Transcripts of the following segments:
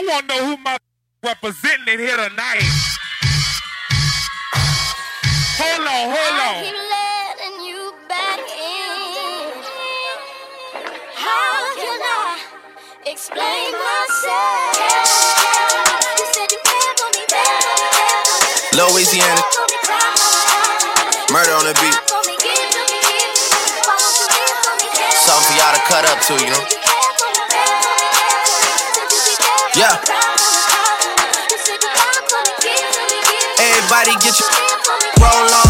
I want to know who my representing it here tonight. Hold on, hold on. How can I explain myself. Louisiana. Murder on the beat. Something for y'all to cut up to, you know? Yeah. Everybody get your roll on.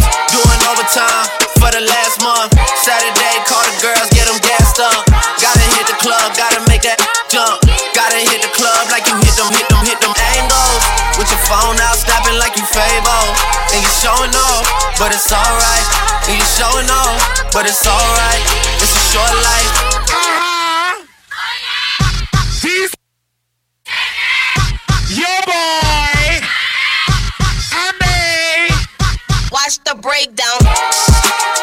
Overtime for the last month. Saturday, call the girls, get them gassed up. Gotta hit the club, gotta make that jump. Gotta hit the club like you hit them, hit them, hit them angles. With your phone out, snapping like you Fable. And you showing off, but it's alright. And you showing off, but it's alright. It's a short life. The breakdown.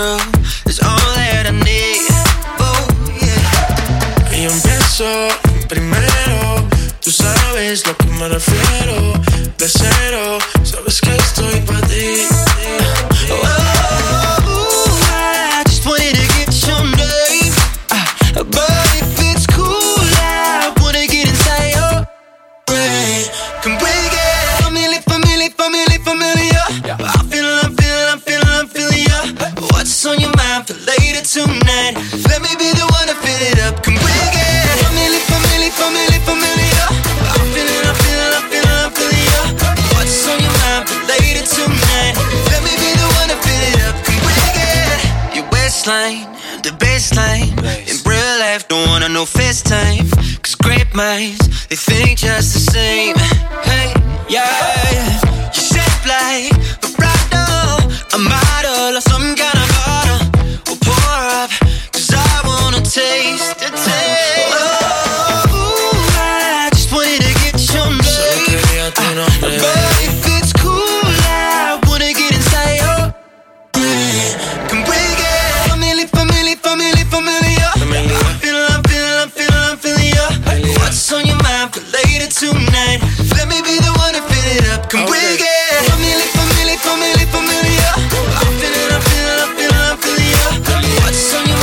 Oh. Y empiezo primero. Tú sabes lo que me refiero. De cero, FaceTime. Cause great minds, they think just the same. Hey, yeah. tonight. Let me be the one to fill it up. Come okay. bring it. Familia, familia, familia, familia. I'm feeling, I'm feeling, I'm feeling, I'm feeling ya. What's on your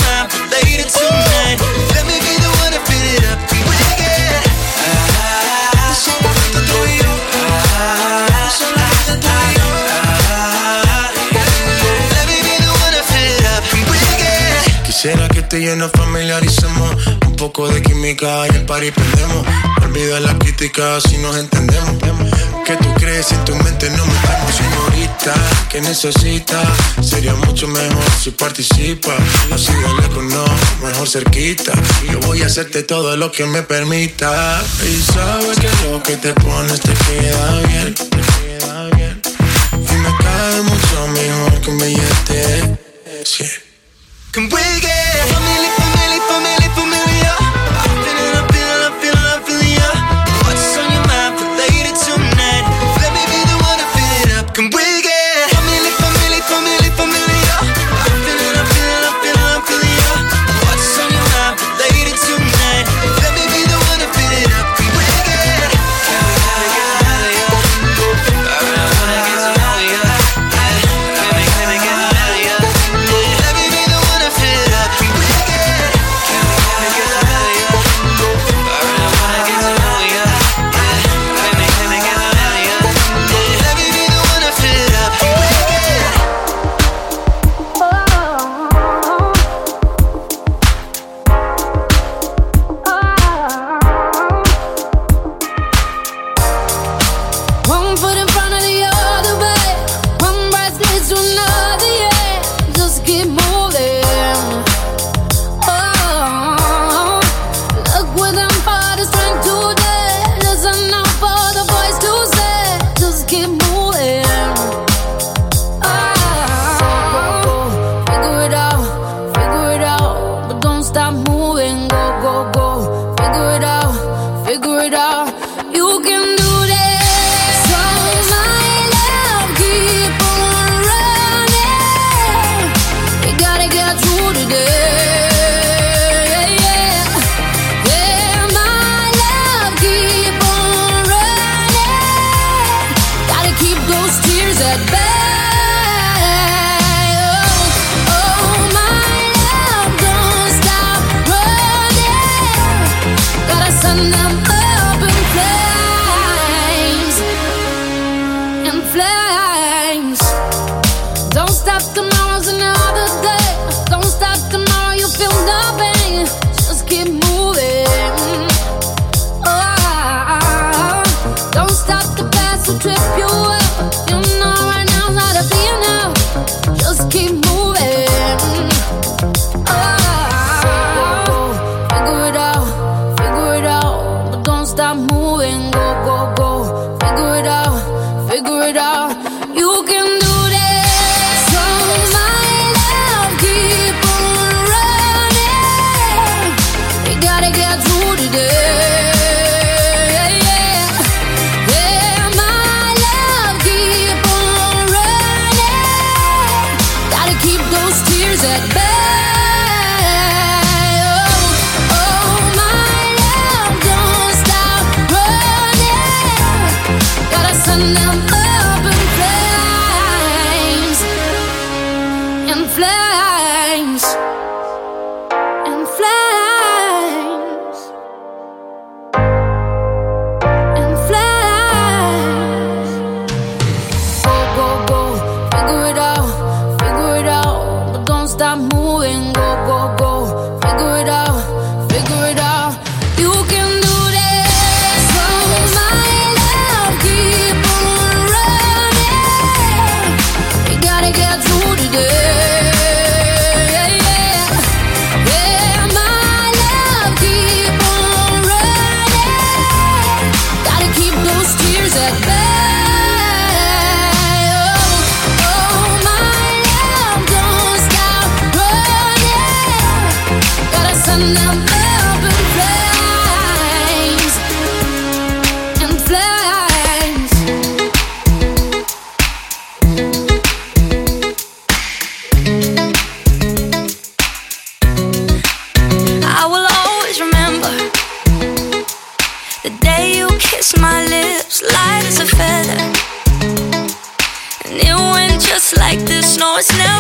tonight? Let me be the one it up. Y que te lleno un poco de química y el party prendemos. Olvida las críticas si nos entendemos. ¿Qué tú crees si en tu mente no metemos, señorita? ¿Qué necesitas? Sería mucho mejor si participas. Así de lejos no, mejor cerquita. Yo voy a hacerte todo lo que me permita. Y sabes que lo que te pones te queda bien. Te queda bien. Y me cae mucho mejor que un billete. Sí.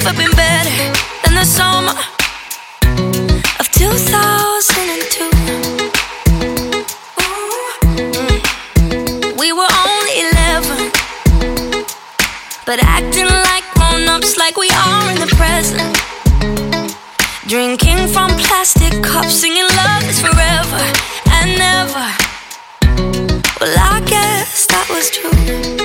never been better than the summer of 2002. Mm. We were only 11, but acting like grown ups, like we are in the present. Drinking from plastic cups, singing love is forever and never. Well, I guess that was true.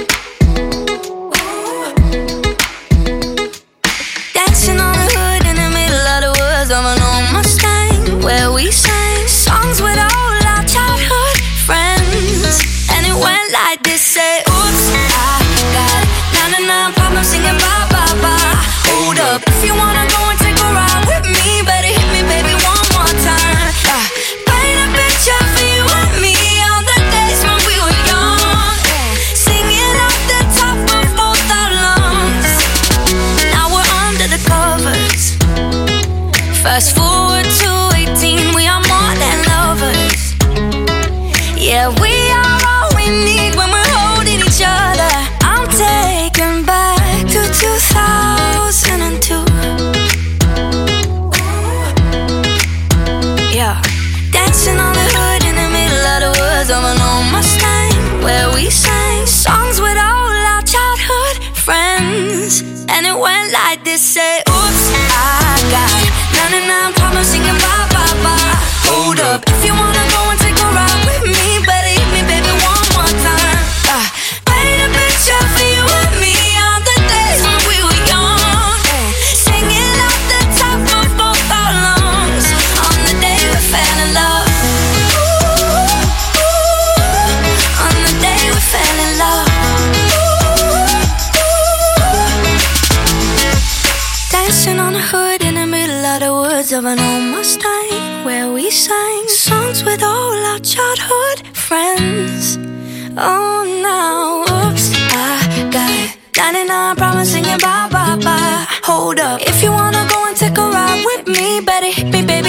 bye bye bye. Hold up, if you wanna go and take a ride with me, better hit me, baby.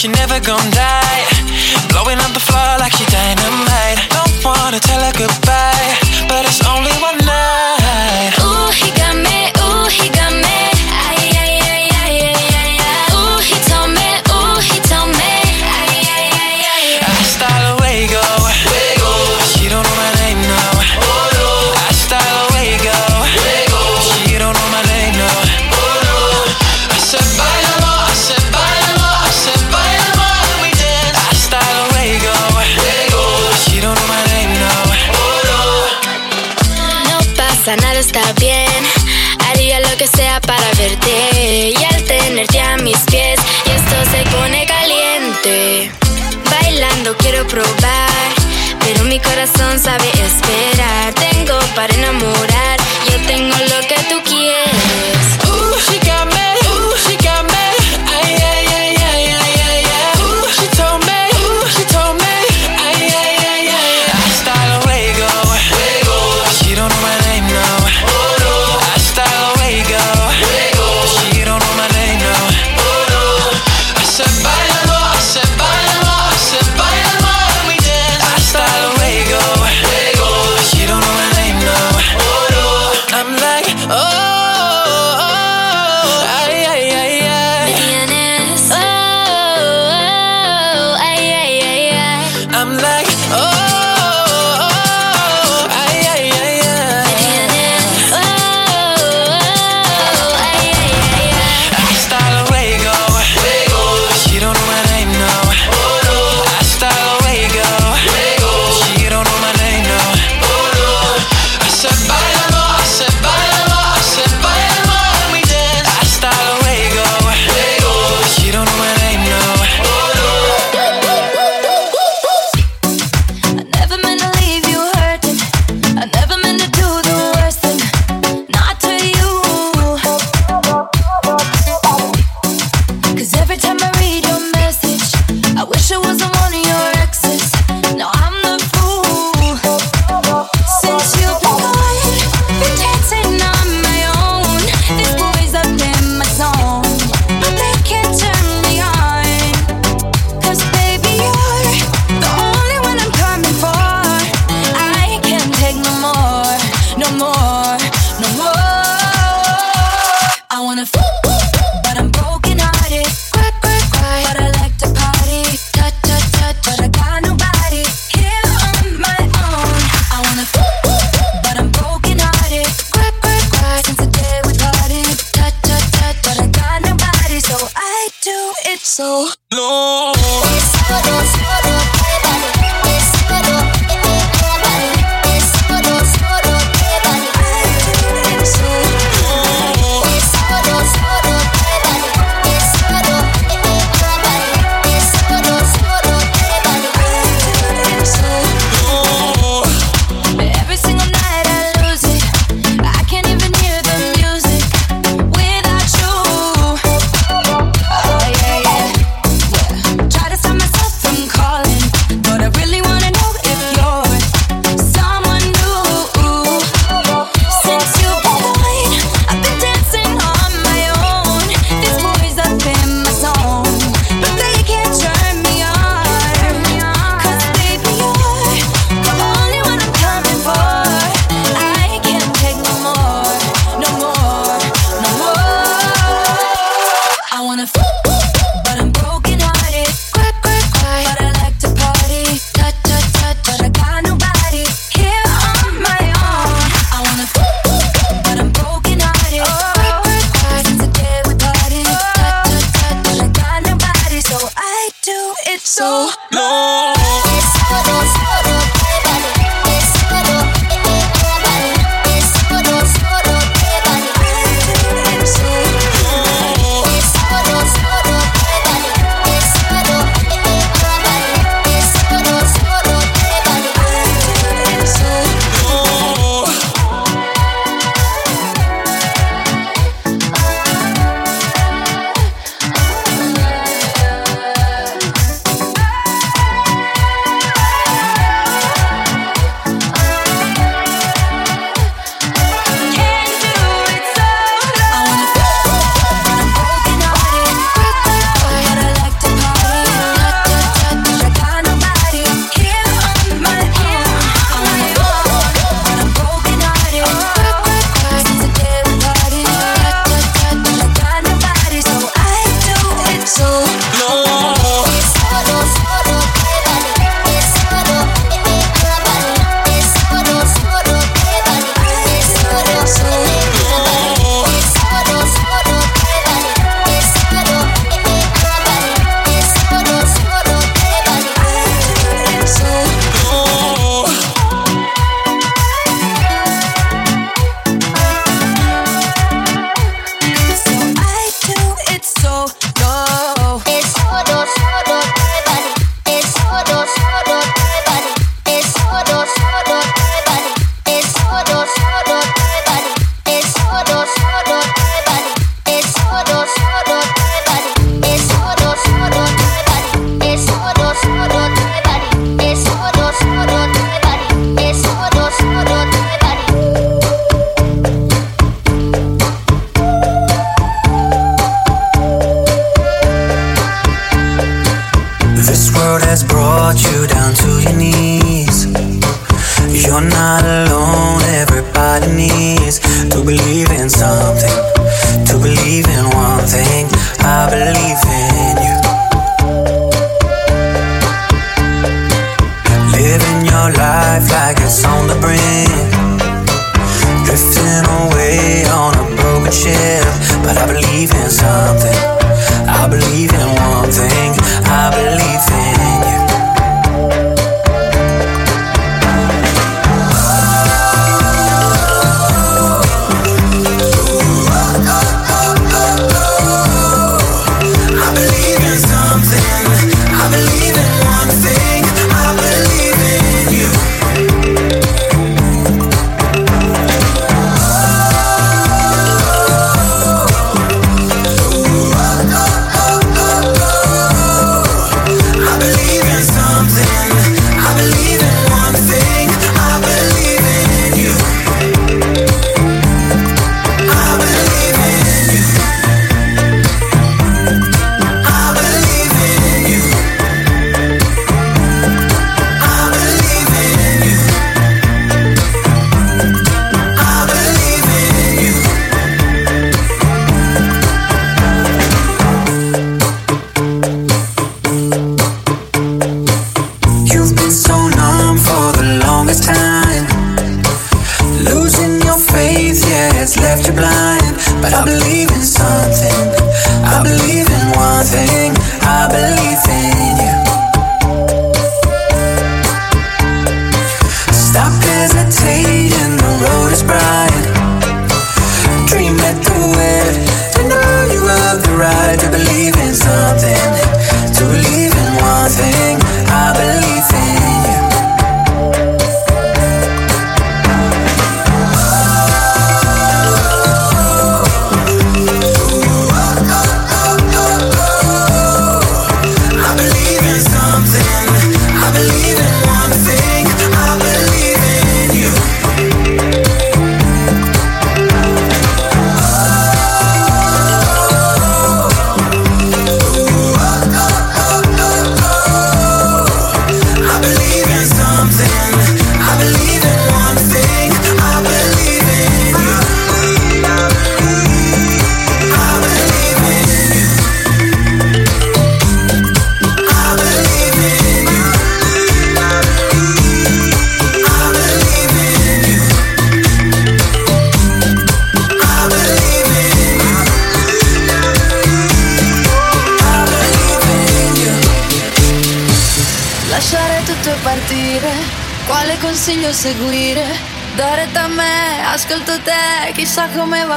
she never gonna die. Blowing up the floor like she dynamite. Don't wanna tell her goodbye. probar, pero mi corazón sabe esperar. Tengo para enamorar. you down to your knees. You're not alone, everybody needs to believe in something, to believe in one thing. I believe in you. Living your life like it's on the brink. Drifting away on a broken ship, but I believe in something. I believe in one thing. I believe in.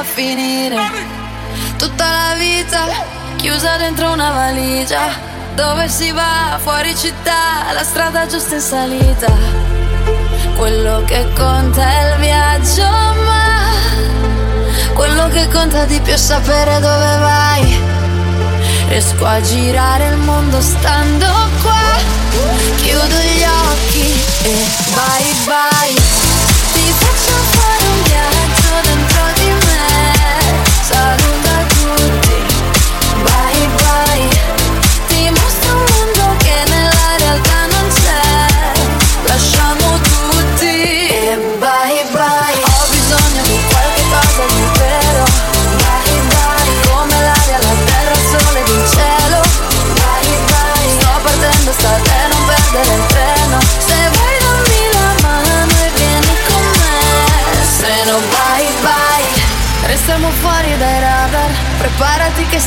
Finire. Tutta la vita chiusa dentro una valigia, dove si va fuori città, la strada giusta in salita. Quello che conta è il viaggio, ma quello che conta di più è sapere dove vai. Riesco a girare il mondo stando qua. Chiudo gli occhi e bye bye.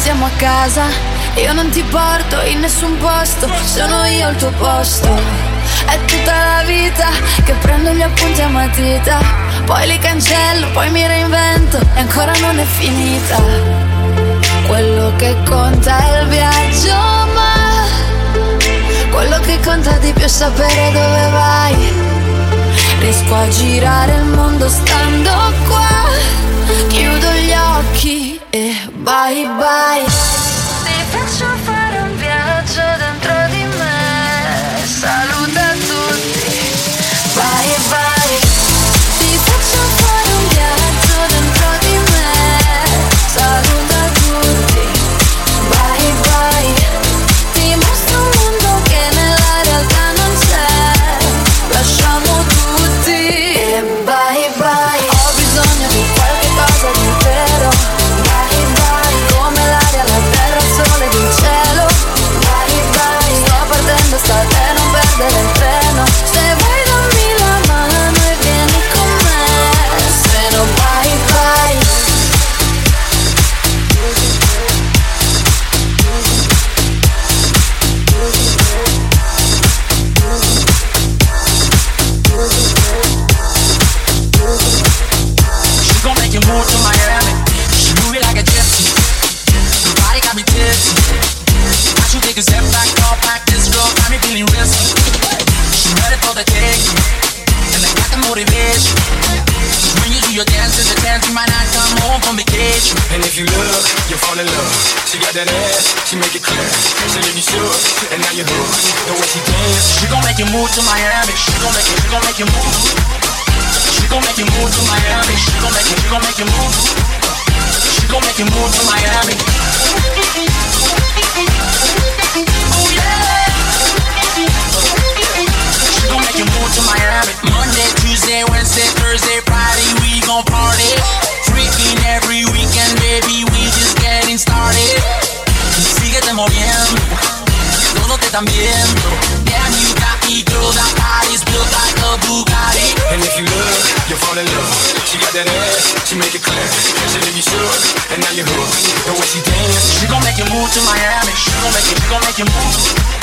Siamo a casa. Io non ti porto in nessun posto. Sono io il tuo posto. È tutta la vita che prendo gli appunti a matita. Poi li cancello, poi mi reinvento. E ancora non è finita. Quello che conta è il viaggio, ma quello che conta di più è sapere dove vai. Riesco a girare il mondo stando qua. Chiudo gli occhi e bye bye. Dance is a dance, you might not come home from vacation. And if you look, you'll fall in love. She got that ass, she make it clear. She leave you shook, and now you're hooked. The way she dance, She gon' make you move to Miami. She gon' make you, she gon' make you move. She gon' make you move to Miami. She gon' make you, she gon' make you move. She gon' make you move to Miami. You move to Miami. Monday, Tuesday, Wednesday, Thursday, Friday, we gon' party. Freaking every weekend, baby, we just getting started. Síguete moviendo, todo te están viendo. Damn, you got me, girl, that body's built like a Bugatti. and if you look, you'll fall in love. She got that ass, she make it clear. She leave you shook, and now you're hooked. The way she dance, She gon' make you move to Miami. She gon' make you, she gon' make you move.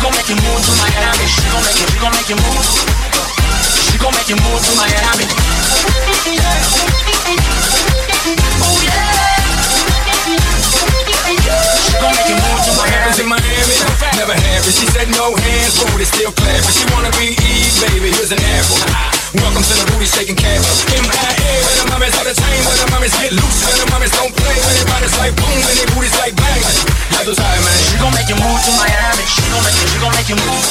Gon' make you move to Miami. She gon' make you, she gon' make you move. She gon' make you move to Miami. Oh yeah. She gon' make you move to Miami. Never. She said no hands, food is still clapping. She wanna be Eve, baby. Here's an apple. Welcome to the booty shaking camp. MIA, when the mommies out of chain, when the mommies get loose, when the mommies don't play, when they bodies like boom, when they booties like bang. That's what's high, man. She gon' make you move to Miami. She gon' make you, she gon' make you move.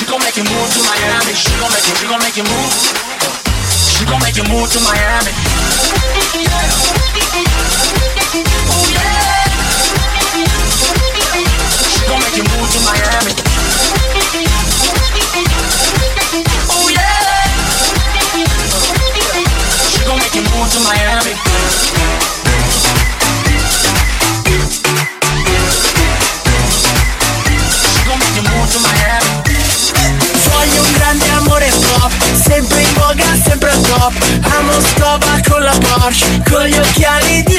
She gon' make you move to Miami. She gon' make you, she gon' make you move. She gon' make you move to Miami. Oh yeah. She gon' make you move to Miami. Oh yeah. She gon' make you move to Miami. She sempre al top Amo scova con la Porsche Con gli occhiali di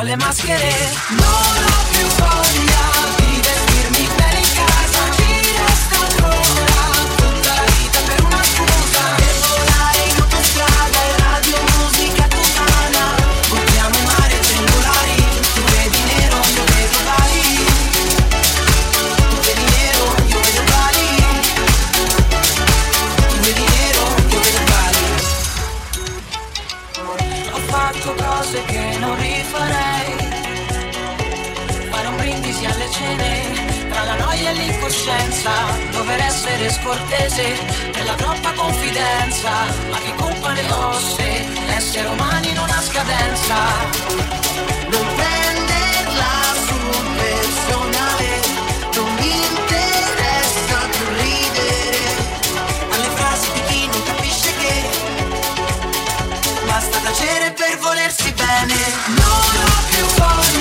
Sale más que basta tacere per volersi bene. Non ho più voglia.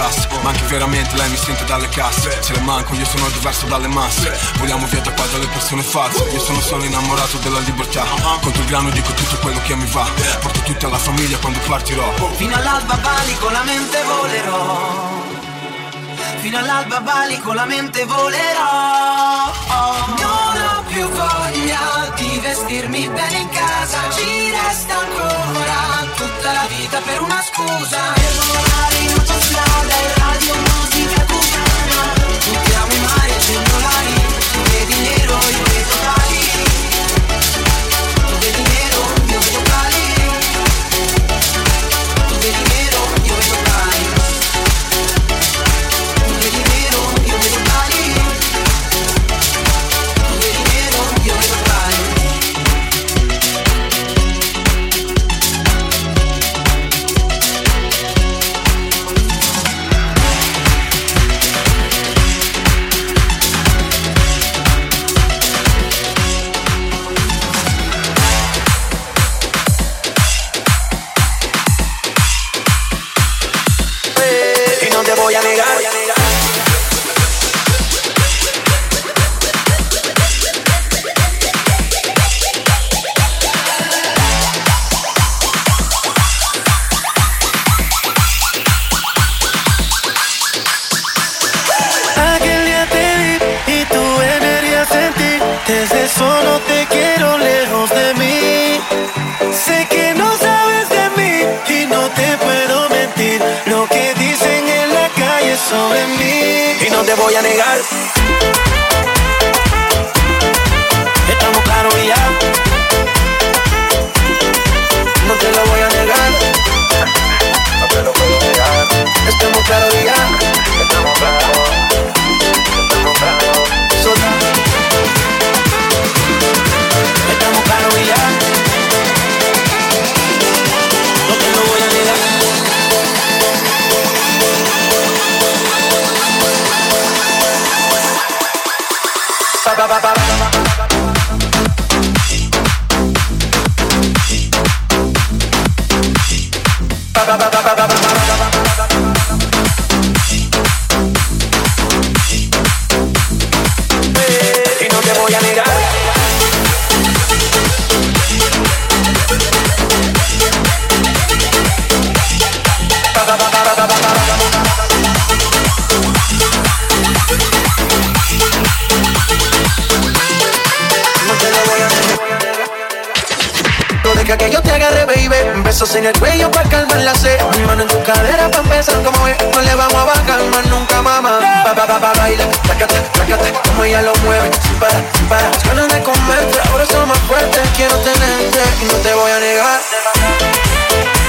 classe Manchi veramente, lei mi sente dalle casse. Se le manco, io sono diverso dalle masse. Vogliamo via da qua dalle persone false. Io sono solo innamorato della libertà. Contro il grano dico tutto quello che mi va. Porto tutta la famiglia quando partirò. Fino all'alba valico la mente volerò. Fino all'alba valico la mente volerò. Non ho più voglia di vestirmi bene in casa. Ci resta ancora tutta la vita per una scusa. Per volare in autostrada e radio musica Y no te voy a negar. Estamos claros ya. No te lo voy a En el cuello para calmar la sed. Mi mano en tu cadera para empezar como es. No le vamos a bajar nunca, mamá. Pa, pa, pa, pa, baila, trácate, trácate. Como ella lo mueve, sin parar, sin parar. Las de comerte, ahora son más fuertes. Quiero tenerte y no te voy a negar.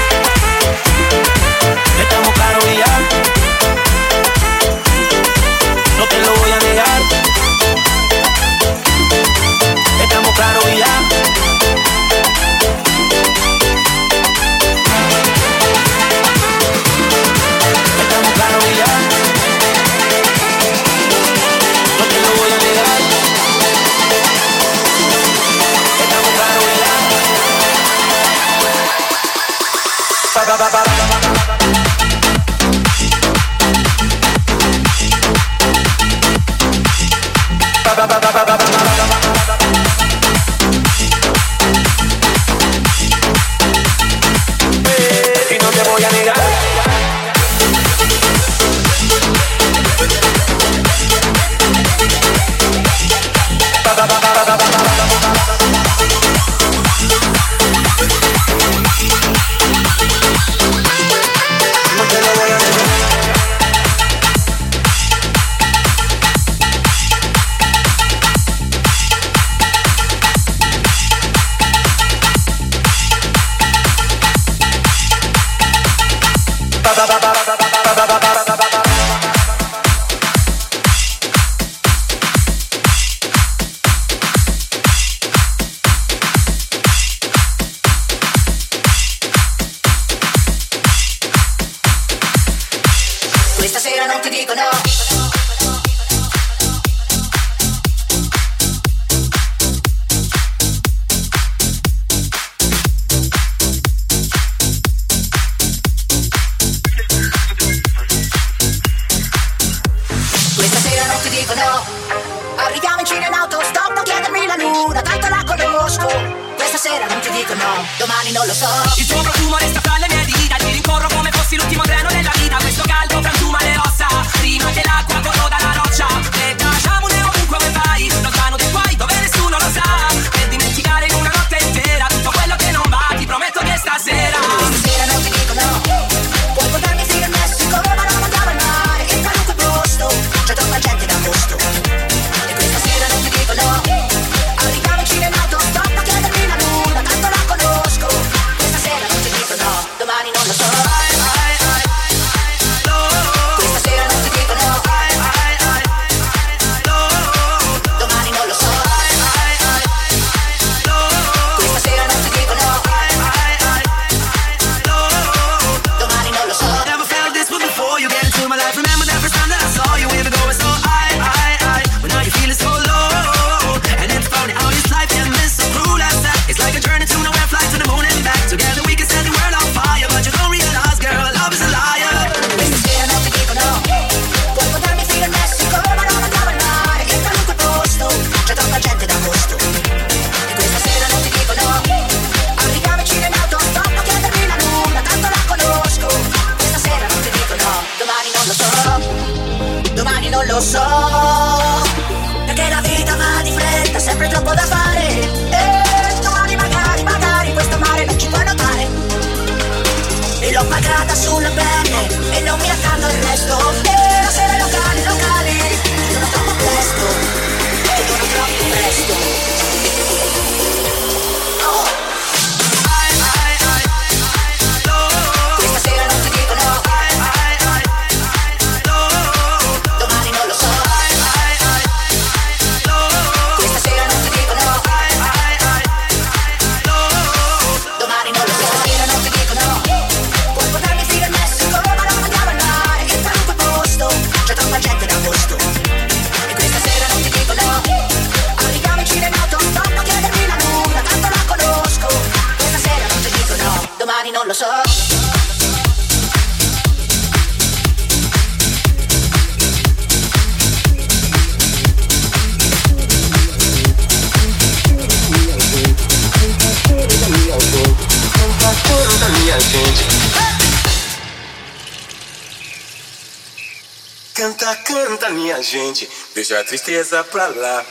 Canta, minha gente, deixa a tristeza pra lá.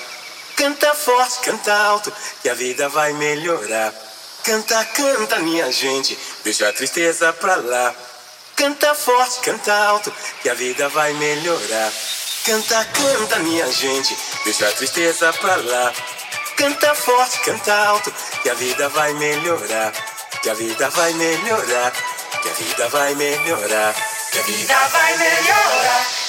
Canta forte, canta alto, que a vida vai melhorar. Canta, canta, minha gente, deixa a tristeza pra lá. Canta forte, canta alto, que a vida vai melhorar. Canta, canta, minha gente, deixa a tristeza pra lá. Canta forte, canta alto, que a vida vai melhorar. Que a vida vai melhorar, que a vida vai melhorar. Que a vida vai melhorar,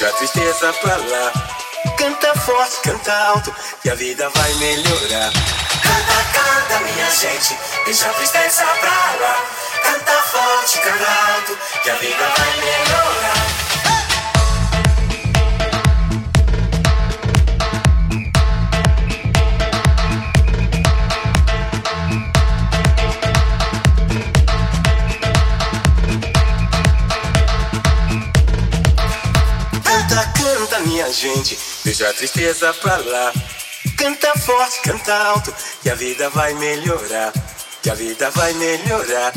deixa a tristeza pra lá. Canta forte, canta alto, que a vida vai melhorar. Canta, canta, minha gente, deixa a tristeza pra lá. Canta forte, canta alto, que a vida vai melhorar. Canta, canta, minha gente, deixa a tristeza pra lá. Canta forte, canta alto, que a vida vai melhorar. Que a vida vai melhorar.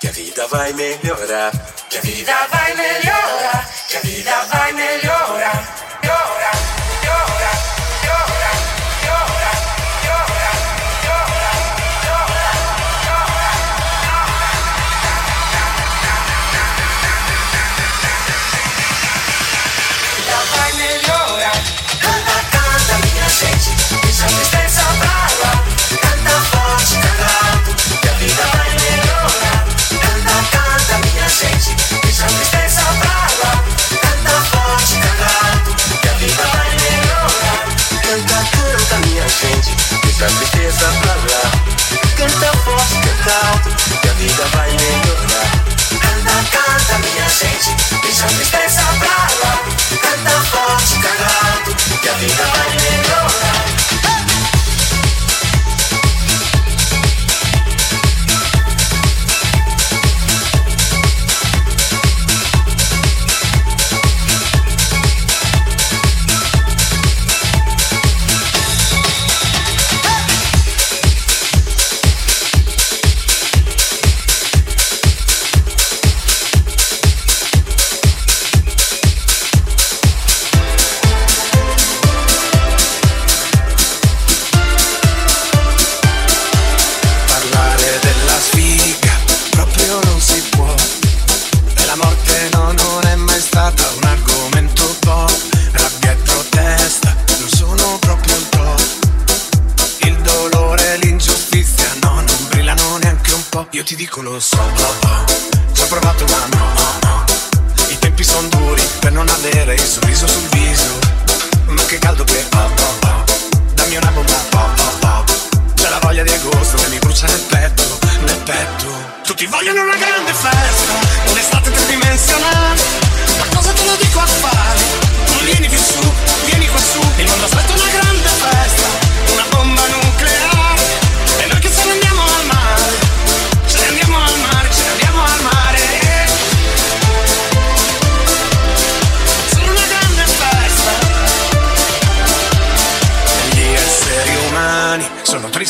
Que a vida vai melhorar. Que a vida vai melhorar. Que a vida vai melhorar. Agosto che mi brucia nel petto, nel petto. Tutti vogliono una grande festa, un'estate tridimensionale. Ma cosa te lo dico a fare? Non vieni più su, vieni qua su. Il mondo aspetta una grande festa,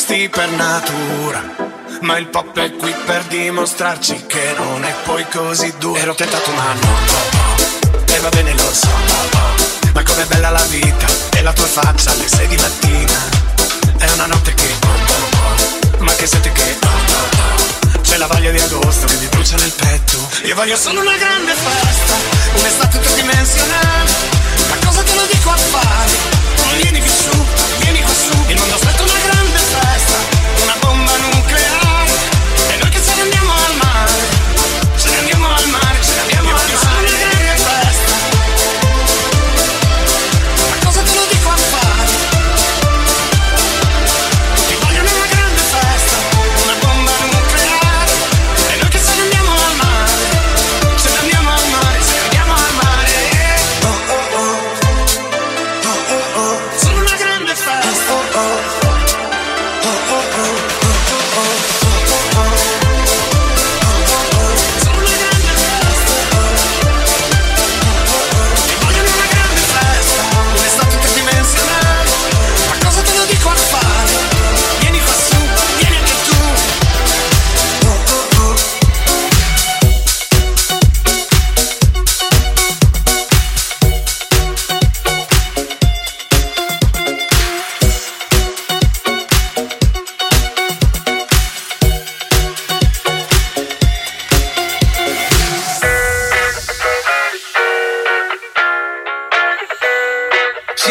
sono tristi per natura. Ma il pop è qui per dimostrarci che non è poi così duro. Ero tentato ma no, no, no. E va bene lo so. Ma com'è bella la vita e la tua faccia alle sei di mattina. È una notte che. Ma che sente che. C'è la voglia di agosto che mi brucia nel petto. Io voglio solo una grande festa, un'estate tridimensionale. Ma cosa te lo dico a fare? Vieni più su, vieni qua su. Il mondo aspetta una grande festa,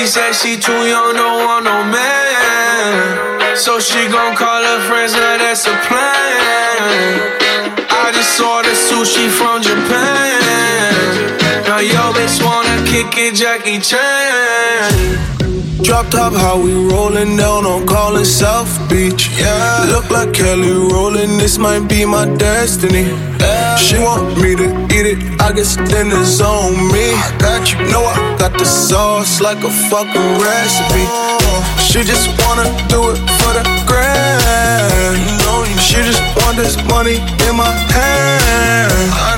said she too young, don't want no man. So she gon' call her friends, now that's a plan. I just saw the sushi from Japan. Now yo bitch wanna kick it, Jackie Chan. Drop top, how we rollin' down on Collins South Beach. Yeah, look like Kelly Rowland. This might be my destiny. Yeah. She want me to eat it, I guess then on me. I got you, know I got the sauce like a fucking recipe. She just wanna do it for the grand. She just want this money in my hand.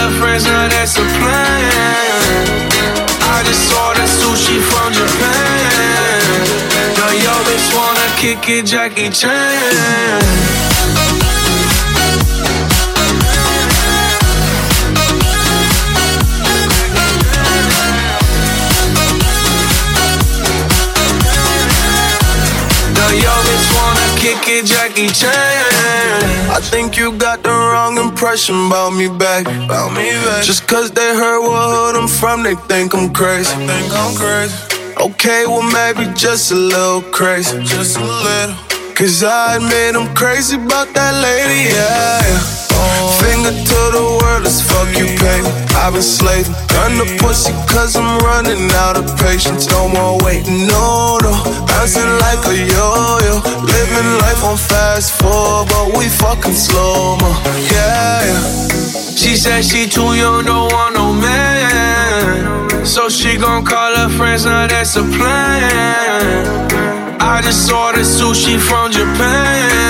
her friends, now that's a plan. I just saw the sushi from Japan. Now yo bitch wanna kick it, Jackie Chan. It, Jackie Chan. I think you got the wrong impression about me back. About me back. Just cause they heard what hood I'm from, they think I'm crazy. Think I'm crazy. Okay, well maybe just a little crazy. Just a little. Cause I admit I'm crazy about that lady, yeah. Finger to the world, let's fuck you, baby. I've been slaving, the pussy cause I'm running out of patience. No more waiting, no, no. Bouncing like a yo-yo. Living life on fast forward, but we fucking slow mo. Yeah, yeah. She said she too young, don't want no man. So she gon' call her friends, now that's a plan. I just saw the sushi from Japan.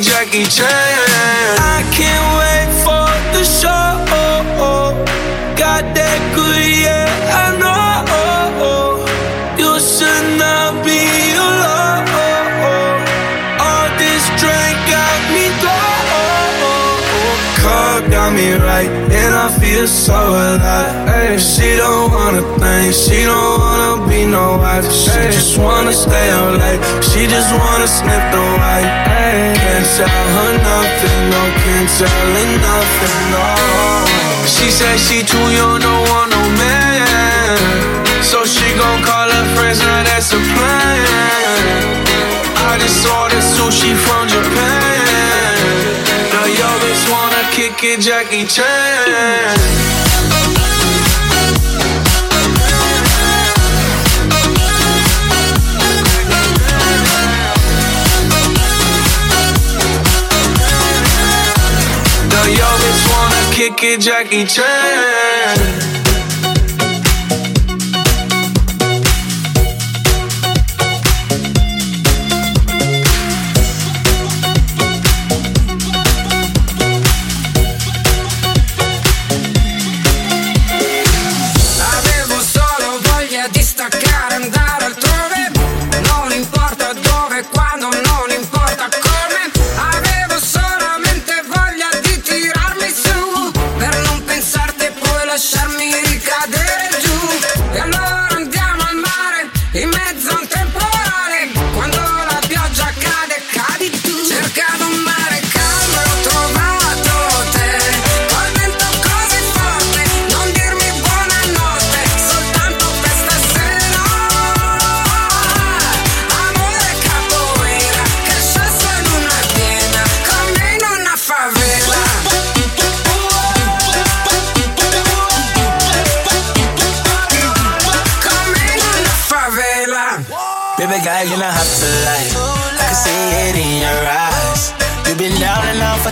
Jackie Chan. I can't wait and I so alive. Ay, she don't wanna think, she don't wanna be no wife. She just wanna stay up late, she just wanna sniff the white. Ay, can't tell her nothing, no, can't tell her nothing, no. She said she too young, don't want no man. So she gon' call her friends, now that's a plan. I just saw the sushi from Japan. It, Jackie Chan. Kick it, Jackie Chan.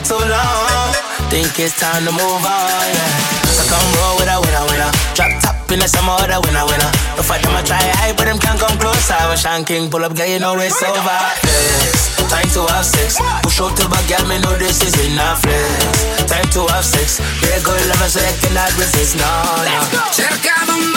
so long. Think it's time to move on, yeah. So come roll with a winner, winner. Drop top in the summer some other winner, winner. No fight them, I try high, but them can't come close. I was shanking, pull up, girl, you know it's over. Yes, time to have sex. Push out to my girl, me know this is enough. Yes, time to have sex. Be good love so you cannot resist. No, no. Let's go.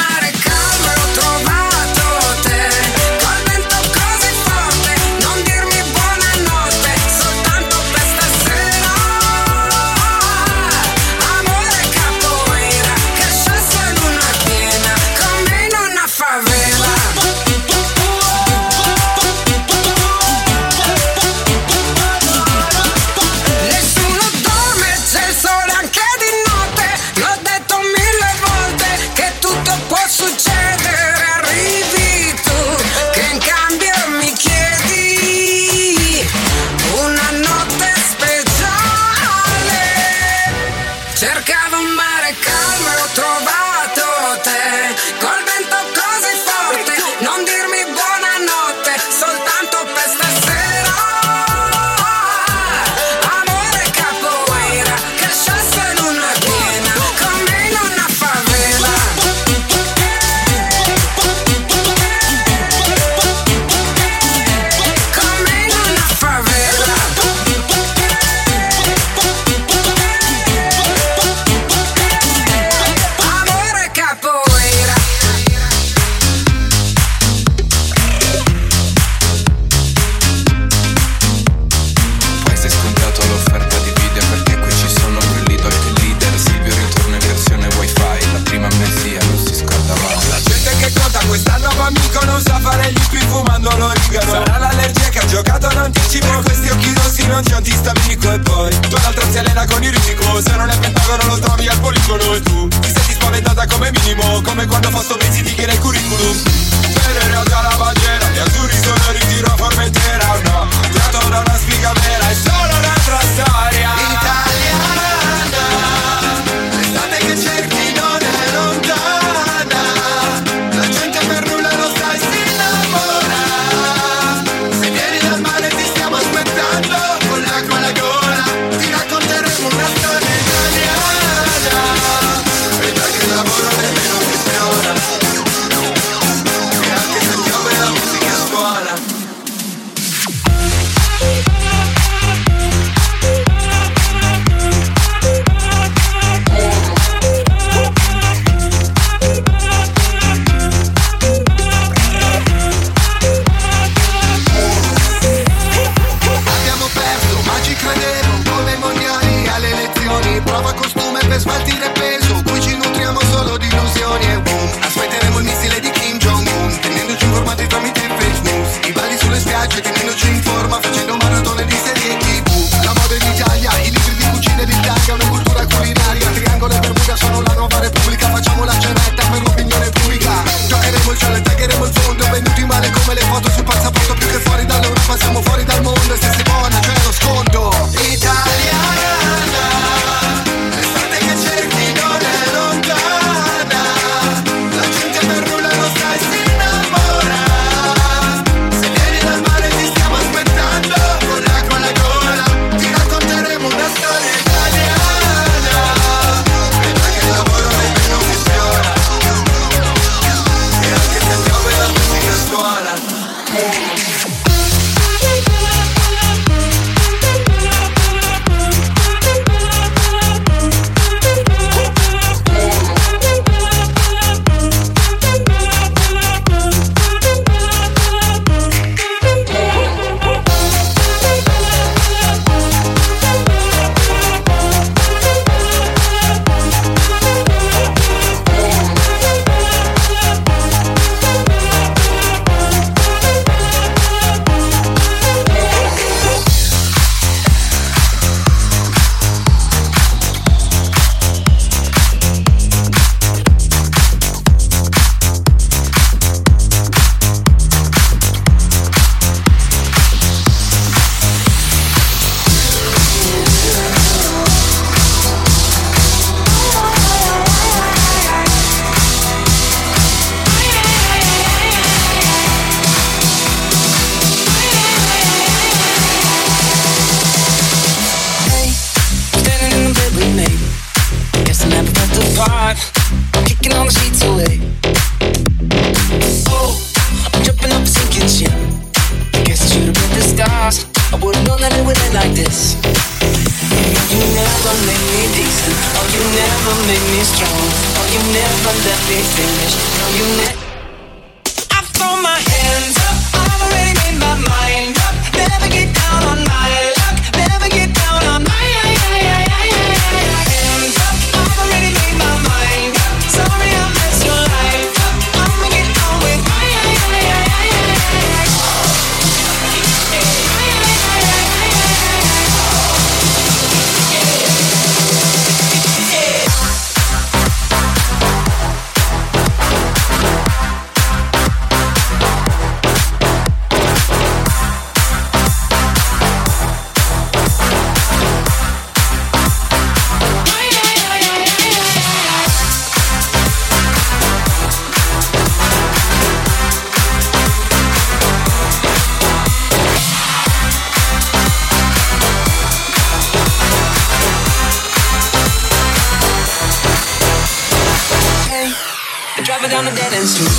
driver down the dead end street.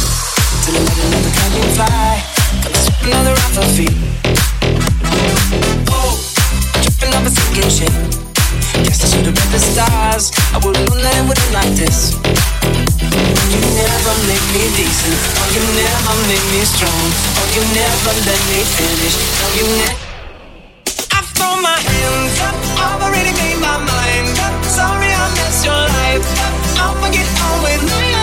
Till I let another come fly. Got me sweating on the rock for feet. Oh, tripping up a sinking ship. Guess I should have read the stars. I would've known that it wouldn't like this. You never make me decent. Oh, you never make me strong. Oh, you never let me finish. Oh, you never. I throw my hands up. I've already made my mind up. Sorry I messed your life up. I'll forget all with my